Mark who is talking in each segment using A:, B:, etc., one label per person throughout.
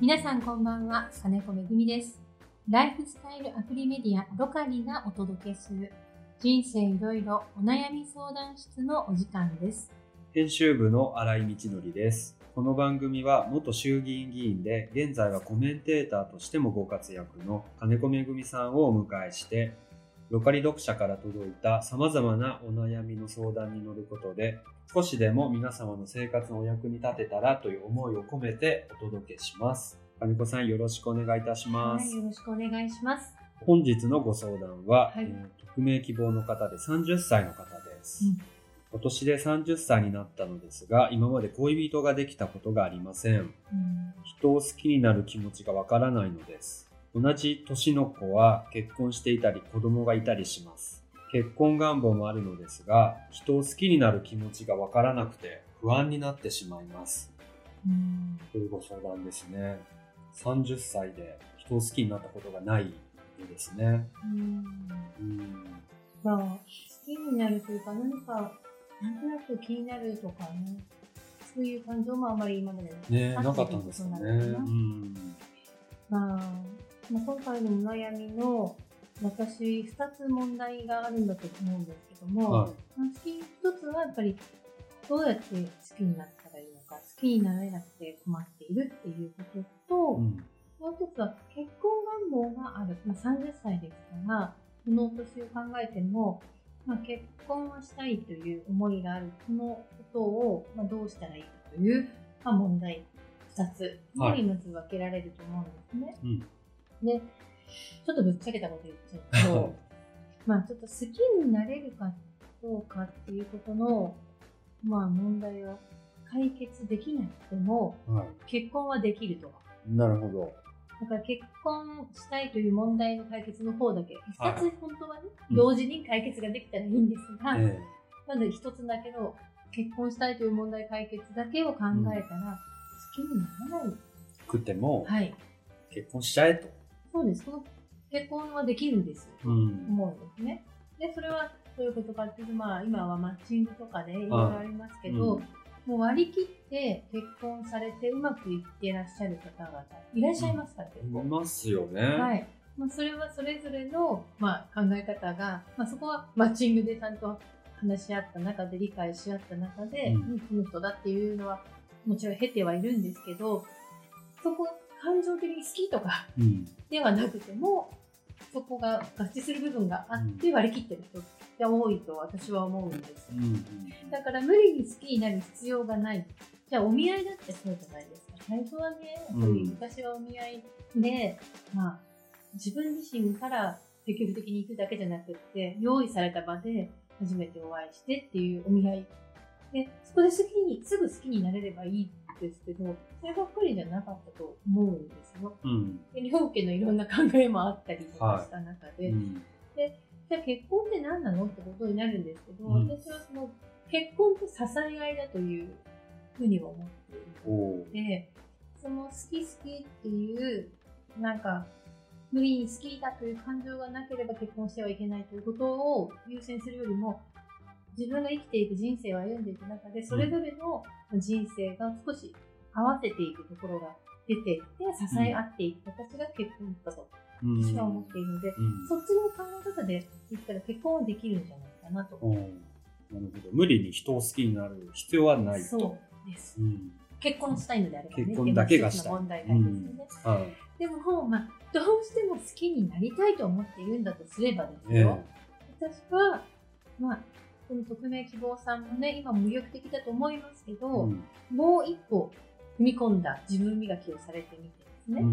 A: 皆さんこんばんは、金子めぐみです。ライフスタイルアプリメディアロカリがお届けする人生いろいろお悩み相談室のお時間です。
B: 編集部の新井道則です。この番組は元衆議院議員で、現在はコメンテーターとしてもご活躍の金子めぐみさんをお迎えして、ロカリ読者から届いた様々なお悩みの相談に乗ることで、少しでも皆様の生活のお役に立てたらという思いを込めてお届けします。金子さんよろしくお願いいたしま
A: はい、
B: す。
A: よろしくお願いします。
B: 本日のご相談は、
A: はい
B: えー匿名希望の方で30歳の方です。
A: うん
B: 今年で30歳になったのですが、今まで恋人ができたことがありません。
A: うん
B: 人を好きになる気持ちがわからないのです。同じ年の子は結婚していたり子供がいたりします。結婚願望もあるのですが、人を好きになる気持ちがわからなくて不安になってしまいます。
A: うん
B: というご相談ですね。30歳で人を好きになったことがないですね。
A: うん
B: うん
A: まあ、好きになるというか、何か、なんとなく気になるとかね、そういう感情もあまり今まで
B: なかったんですかね。
A: そう。ん。まあ、まあ、今回のお悩みの私2つ問題があるんだと思うんですけども、
B: はい。
A: まあ、一つはやっぱりどうやって好きになったらいいのか好きになれなくて困っているっていうことと、
B: うん。
A: もう一つは結婚願望がある、まあ、30歳ですからこのお年を考えても、まあ、結婚はしたいという思いがあるこのことを、まあ、どうしたらいいかという、まあ、問題2つ
B: はい
A: にまず分けられると思うんですね。
B: うん。
A: で、ちょっとぶっちゃけたこと言っちゃうと、まあちょっと好きになれるかどうかっていうことの、まあ問題は解決できなくても、
B: はい。
A: 結婚はできると。
B: なるほど。
A: だから結婚したいという問題の解決の方だけ、一
B: はい
A: 冊本当はね、
B: うん
A: 同時に解決ができたらいいんですが、
B: え
A: まず一つだけの結婚したいという問題解決だけを考えたら、好きにならない。
B: えくても、
A: はい。
B: 結婚しちゃえと。
A: そうです。この結婚はできるんです。
B: うん。
A: 思うんですね。で、それはどういうことかっていうと、まあ、今はマッチングとかでいろいろありますけど、
B: うん
A: もう割り切って結婚されてうまくいっていらっしゃる方々いらっしゃいますから、結
B: い
A: 構。
B: ますよね。
A: はい。まあ、それはそれぞれの、まあ、考え方が、まあ、そこはマッチングでちゃんと話し合った中で理解し合った中で、
B: うん
A: うんこの人だっていうのはもちろん経てはいるんですけど、そこ感情的に好きとか
B: うん。
A: ではなくても、そこが合致する部分があって割り切ってる人って多いと私は思うんです
B: うん。うん。
A: だから無理に好きになる必要がない。じゃあお見合いだってそうじゃないですか。最初はね、やっぱり昔はお見合いで、まあ、自分自身から積極的に行くだけじゃなくって、用意された場で初めてお会いしてっていうお見合い。で、そこで好きに、すぐ好きになれればいいんですけど、そればっかりじゃなかったと思うんですよ。
B: うん。
A: で両家のいろんな考えもあったりとかした中で、
B: うん。
A: じゃあ結婚って何なのってことになるんですけど、
B: うん
A: 私はその結婚って支え合いだというふうには思っているので、その好き好きっていう、なんか、無理に好きだという感情がなければ結婚してはいけないということを優先するよりも、自分が生きていく人生を歩んでいく中で、それぞれの人生が少し合わせていくところが出ていって、支え合っていく形が結婚だと
B: うん。
A: 私は思っているので、
B: うん。
A: そっちの考え方で言ったら結婚はできるんじゃないかなと。
B: なるほど。無理に人を好きになる必要はないと。
A: そうです。
B: うん。
A: 結婚したいのであればね。
B: 結婚だけがしたい。
A: 問題解決ですよね。
B: はい。
A: でも、まあ、どうしても好きになりたいと思っているんだとすればです
B: え
A: よ。私は、まあ、この匿名希望さんもね、今も魅力的だと思いますけ
B: え。
A: ど、
B: うん。
A: もう一歩踏み込んだ自分磨きをされてみてですね。
B: う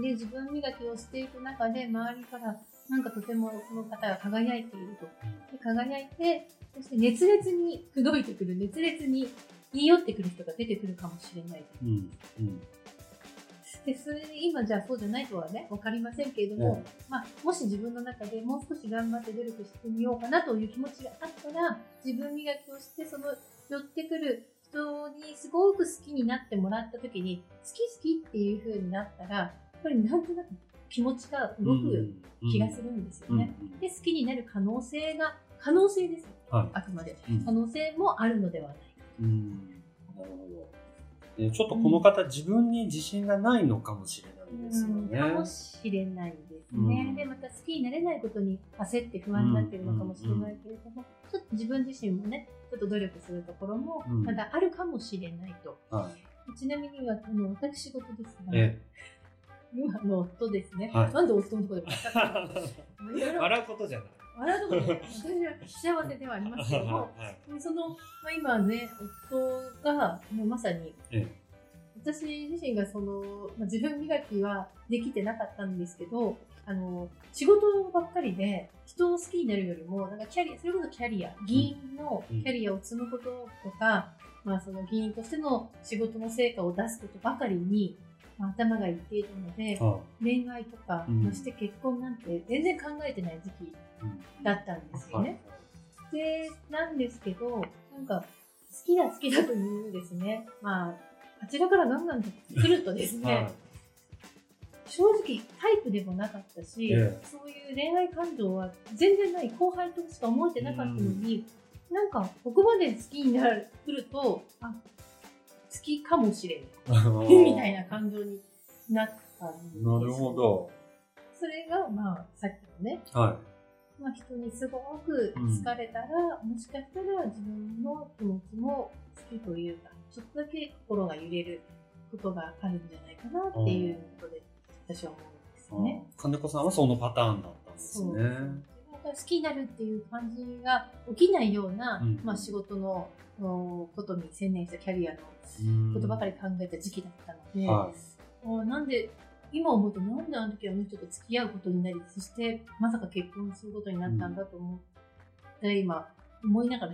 B: ん。
A: で、自分磨きをしていく中で、周りから、なんかとてもこの方が輝いていると。で輝いて、そして熱烈に口説いてくる、熱烈に言い寄ってくる人が出てくるかもしれない。
B: うん。うん。
A: で、それで今じゃあそうじゃないとはね、わかりませんけれども、まあ、もし自分の中でもう少し頑張って努力してみようかなという気持ちがあったら、自分磨きをして、その寄ってくる人にすごく好きになってもらった時に、好き好きっていう風になったら、やっぱりなんとなく気持ちが動く気がするんですよね。
B: うんうん
A: で、好きになる可能性が、可能性ですよ。
B: はい
A: あくまで。
B: うん
A: 可能性もあるのではないか。
B: うんなるほど。ねちょっとこの方、自分に自信がないのかもしれないですよ
A: うん
B: ね。
A: かもしれないですね、
B: うん。
A: でまた好きになれないことに焦って不安になってるのかもしれないけれども、ちょっと自分自身もねちょっと努力するところも
B: うん。
A: まだあるかもしれないと、
B: はい。
A: ちなみにはあの私事ですが、
B: え
A: 今の夫ですね、
B: はい。
A: なんで夫のとこ ろで
B: 笑うことじゃない。
A: 笑うところで私は幸せではありますけども
B: はい。
A: でその、まあ、今ね夫がもうまさに
B: え
A: 私自身がその、まあ、自分磨きはできてなかったんですけど、あの、仕事ばっかりで人を好きになるよりも、なんかキャリア、それこそキャリア、議員のキャリアを積むこととか、まあその議員としての仕事の成果を出すことばかりに、まあ、頭がいっていたので、
B: は
A: 恋愛とか、
B: うん。
A: まして結婚なんて全然考えてない時期だったんですよ
B: はい。
A: ね。で、なんですけど、なんか、好きだ好きだというですね、まあ、あちらからガンガンと来るとですね、
B: はい。
A: 正直タイプでもなかったし、
B: ええ。
A: そういう恋愛感情は全然ない後輩としか思ってなかったのに、なんかここまで好きになる来ると、あ、好きかもしれない みたいな感情になったんです。
B: なるほ。ど。
A: それが、まあ、さっきのね、
B: は
A: まあ、人にすごく好かれたら、もしかしたら自分の気持ちも好きというか、ちょっとだけ心が揺れることがあるんじゃないかなっていうことで、私は思うんです
B: い。
A: ね。
B: 金子さんはそのパターンだったんです。ね。
A: 好きになるっていう感じが起きないような、
B: うん。
A: まあ仕事のおことに専念したキャリアの
B: うん。
A: ことばかり考えた時期だったので、
B: は
A: おなんで、今思うとなんであの時あの人と付き合うことになり、そしてまさか結婚することになったんだと思って、今思いながら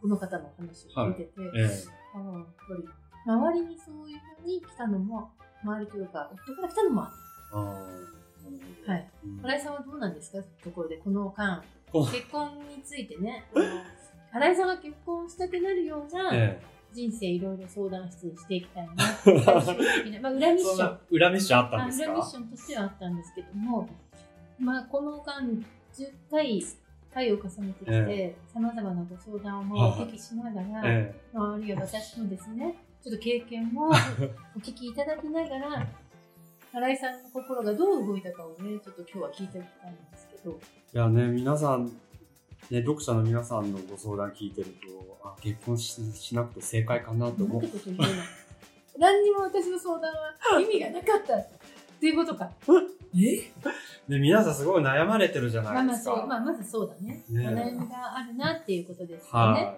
A: この方の話を聞い。てて、
B: い。ええ。
A: ああやっぱり周りにそういうふうに来たのも、周りというか夫から来たのもあはい。
B: うん
A: 新井さんはどうなんですか？ところで、この間、結婚についてね、新井さんが結婚したくなるような
B: え
A: 人生いろいろ相談室していきたいな。まあ、裏
B: え。
A: ミッション。
B: 裏ミッションあった
A: あ
B: んですか？
A: 裏ミッションとしてはあったんですけども、まあ、この間、10回、回を重ねてき
B: え
A: て、様々なご相談もお聞きしながら、
B: え
A: まあ、あるいは私のですね、ちょっと経験もお聞きいただきながら、新井さんの心がどう動いたかをね、ちょっと今日は聞いておきたいんですけど、
B: え。いやね、皆さん、ね、読者の皆さんのご相談聞いてると、あ、結婚ししなくて正解かなと
A: なん
B: 思う
A: て。こと言うの？何にも私の相談は意味がなかったっていうことか。え？
B: で、皆さんすごい悩まれてるじゃ
A: ま
B: ないですか。
A: あまあまあまずそうだね。
B: ね
A: お悩みがあるなっていうことですよね。
B: は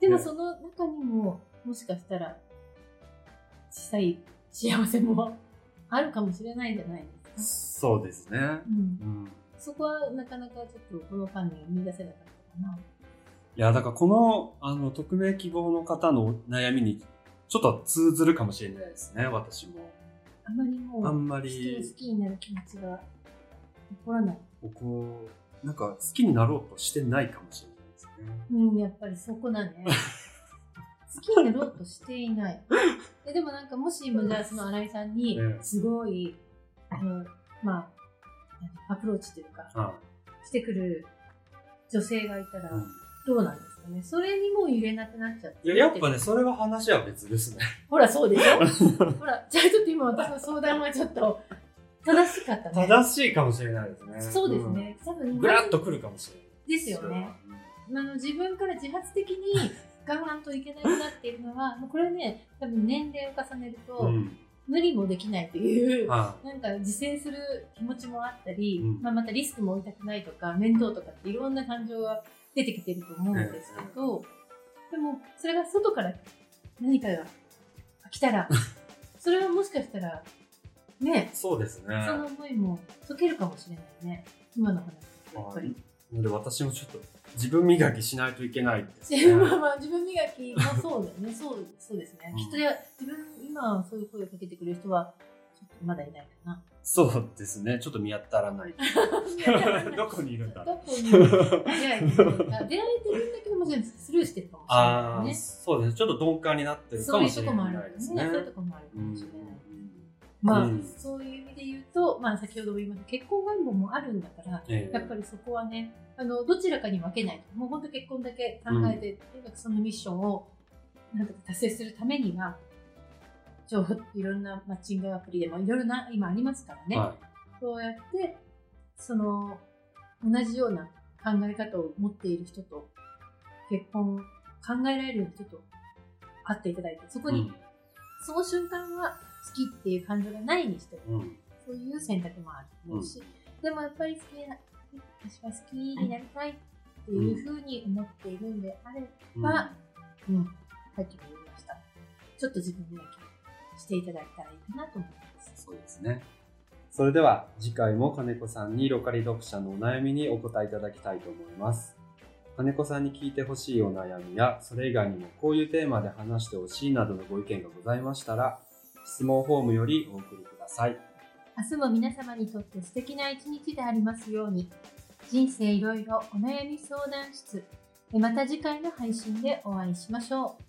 A: でもその中にも、もしかしたら、小さい幸せもあるかもしれないじゃない
B: い。
A: ですか？
B: そうですね。
A: うん
B: うん。
A: そこはなかなかちょっとこの間に見出せなかったかな。
B: いや、だからこの、あの、匿名希望の方の悩みに、ちょっと通ずるかもしれないですね、私も。
A: あまりもう、
B: あんまり
A: 好、きになる気持ちが起こらない。
B: こう、なんか好きになろうとしてないかもしれないですね。
A: うん、やっぱりそこだね。好きになろうとしていない。ででもなんかもしもじゃあその新井さんに
B: ええ
A: すごい、あの、まあ、アプローチというか、
B: は
A: してくる女性がいたらどうなんですかね？それにもう揺れなくなっちゃって。
B: いや、やっぱね、それは話は別ですね。
A: ほら、そうでしょ？ほら、じゃあちょっと今私の相談はちょっと正しかったね。
B: 正しいかもしれないですね。
A: そうですね。多分、
B: うん。ぐらっとくるかもしれない。
A: ですよね。あの自分から自発的に ガンガンといけなくなっているのは、これね、多分年齢を重ねると、
B: うん。
A: 無理もできないという、
B: は
A: なんか自制する気持ちもあったり、
B: うん
A: まあ、またリスクも負いたくないとか、面倒とかっていろんな感情が出てきてると思うんですけど、でもそれが外から何かが来たら、それはもしかしたら、ね
B: い。、そうですね。
A: その思いも解けるかもしれないね。今の話やっぱり。
B: で私もちょっと自分磨きしないといけないですね。
A: まあまあ自分磨きもそうだよね。そう、そうですね。
B: うん
A: きっとや自分、今そういう声をかけてくれる人は、ちょっとまだいないかな。
B: そうですね。ちょっと見当たらない。どこにいるんだろう。
A: どこに出会えてる。出会えてるんだけども、全部スルーしてるかもしれないね。
B: そうですね。ちょっと鈍感になってるか
A: そういう
B: もしれ
A: とこもある
B: ないですね。
A: ね。そういうとこもあるか
B: うん
A: もしれない。まあ、
B: うん
A: そういう意味で言うと、まあ先ほども言いました、結婚願望もあるんだから、
B: ええ
A: やっぱりそこはね、あの、どちらかに分けないと。もう本当結婚だけ考えて、とにかくそのミッションを、なんとか達成するためには、情報、いろんなマッチングアプリでもいろいろな、今ありますからね。
B: は
A: そうやって、その、同じような考え方を持っている人と、結婚、考えられる人と会っていただいて、そこ
B: い。
A: に、その瞬間は好きっていう感情がないにしても、
B: うん。うん。
A: そういう選択もあると思うし、でもやっぱり好きな、私は好きになりたいっていうふうに思っているんであれば、うん、さっきも言いました。ちょっと自分磨きしていただいたらいいかなと思います。
B: そうですね。それでは次回も金子さんにロカリ読者のお悩みにお答えいただきたいと思います。金子さんに聞いてほしいお悩みや、それ以外にもこういうテーマで話してほしいなどのご意見がございましたら、質問フォームよりお送りください。
A: 明日も皆様にとって素敵な一日でありますように、人生いろいろお悩み相談室、また次回の配信でお会いしましょう。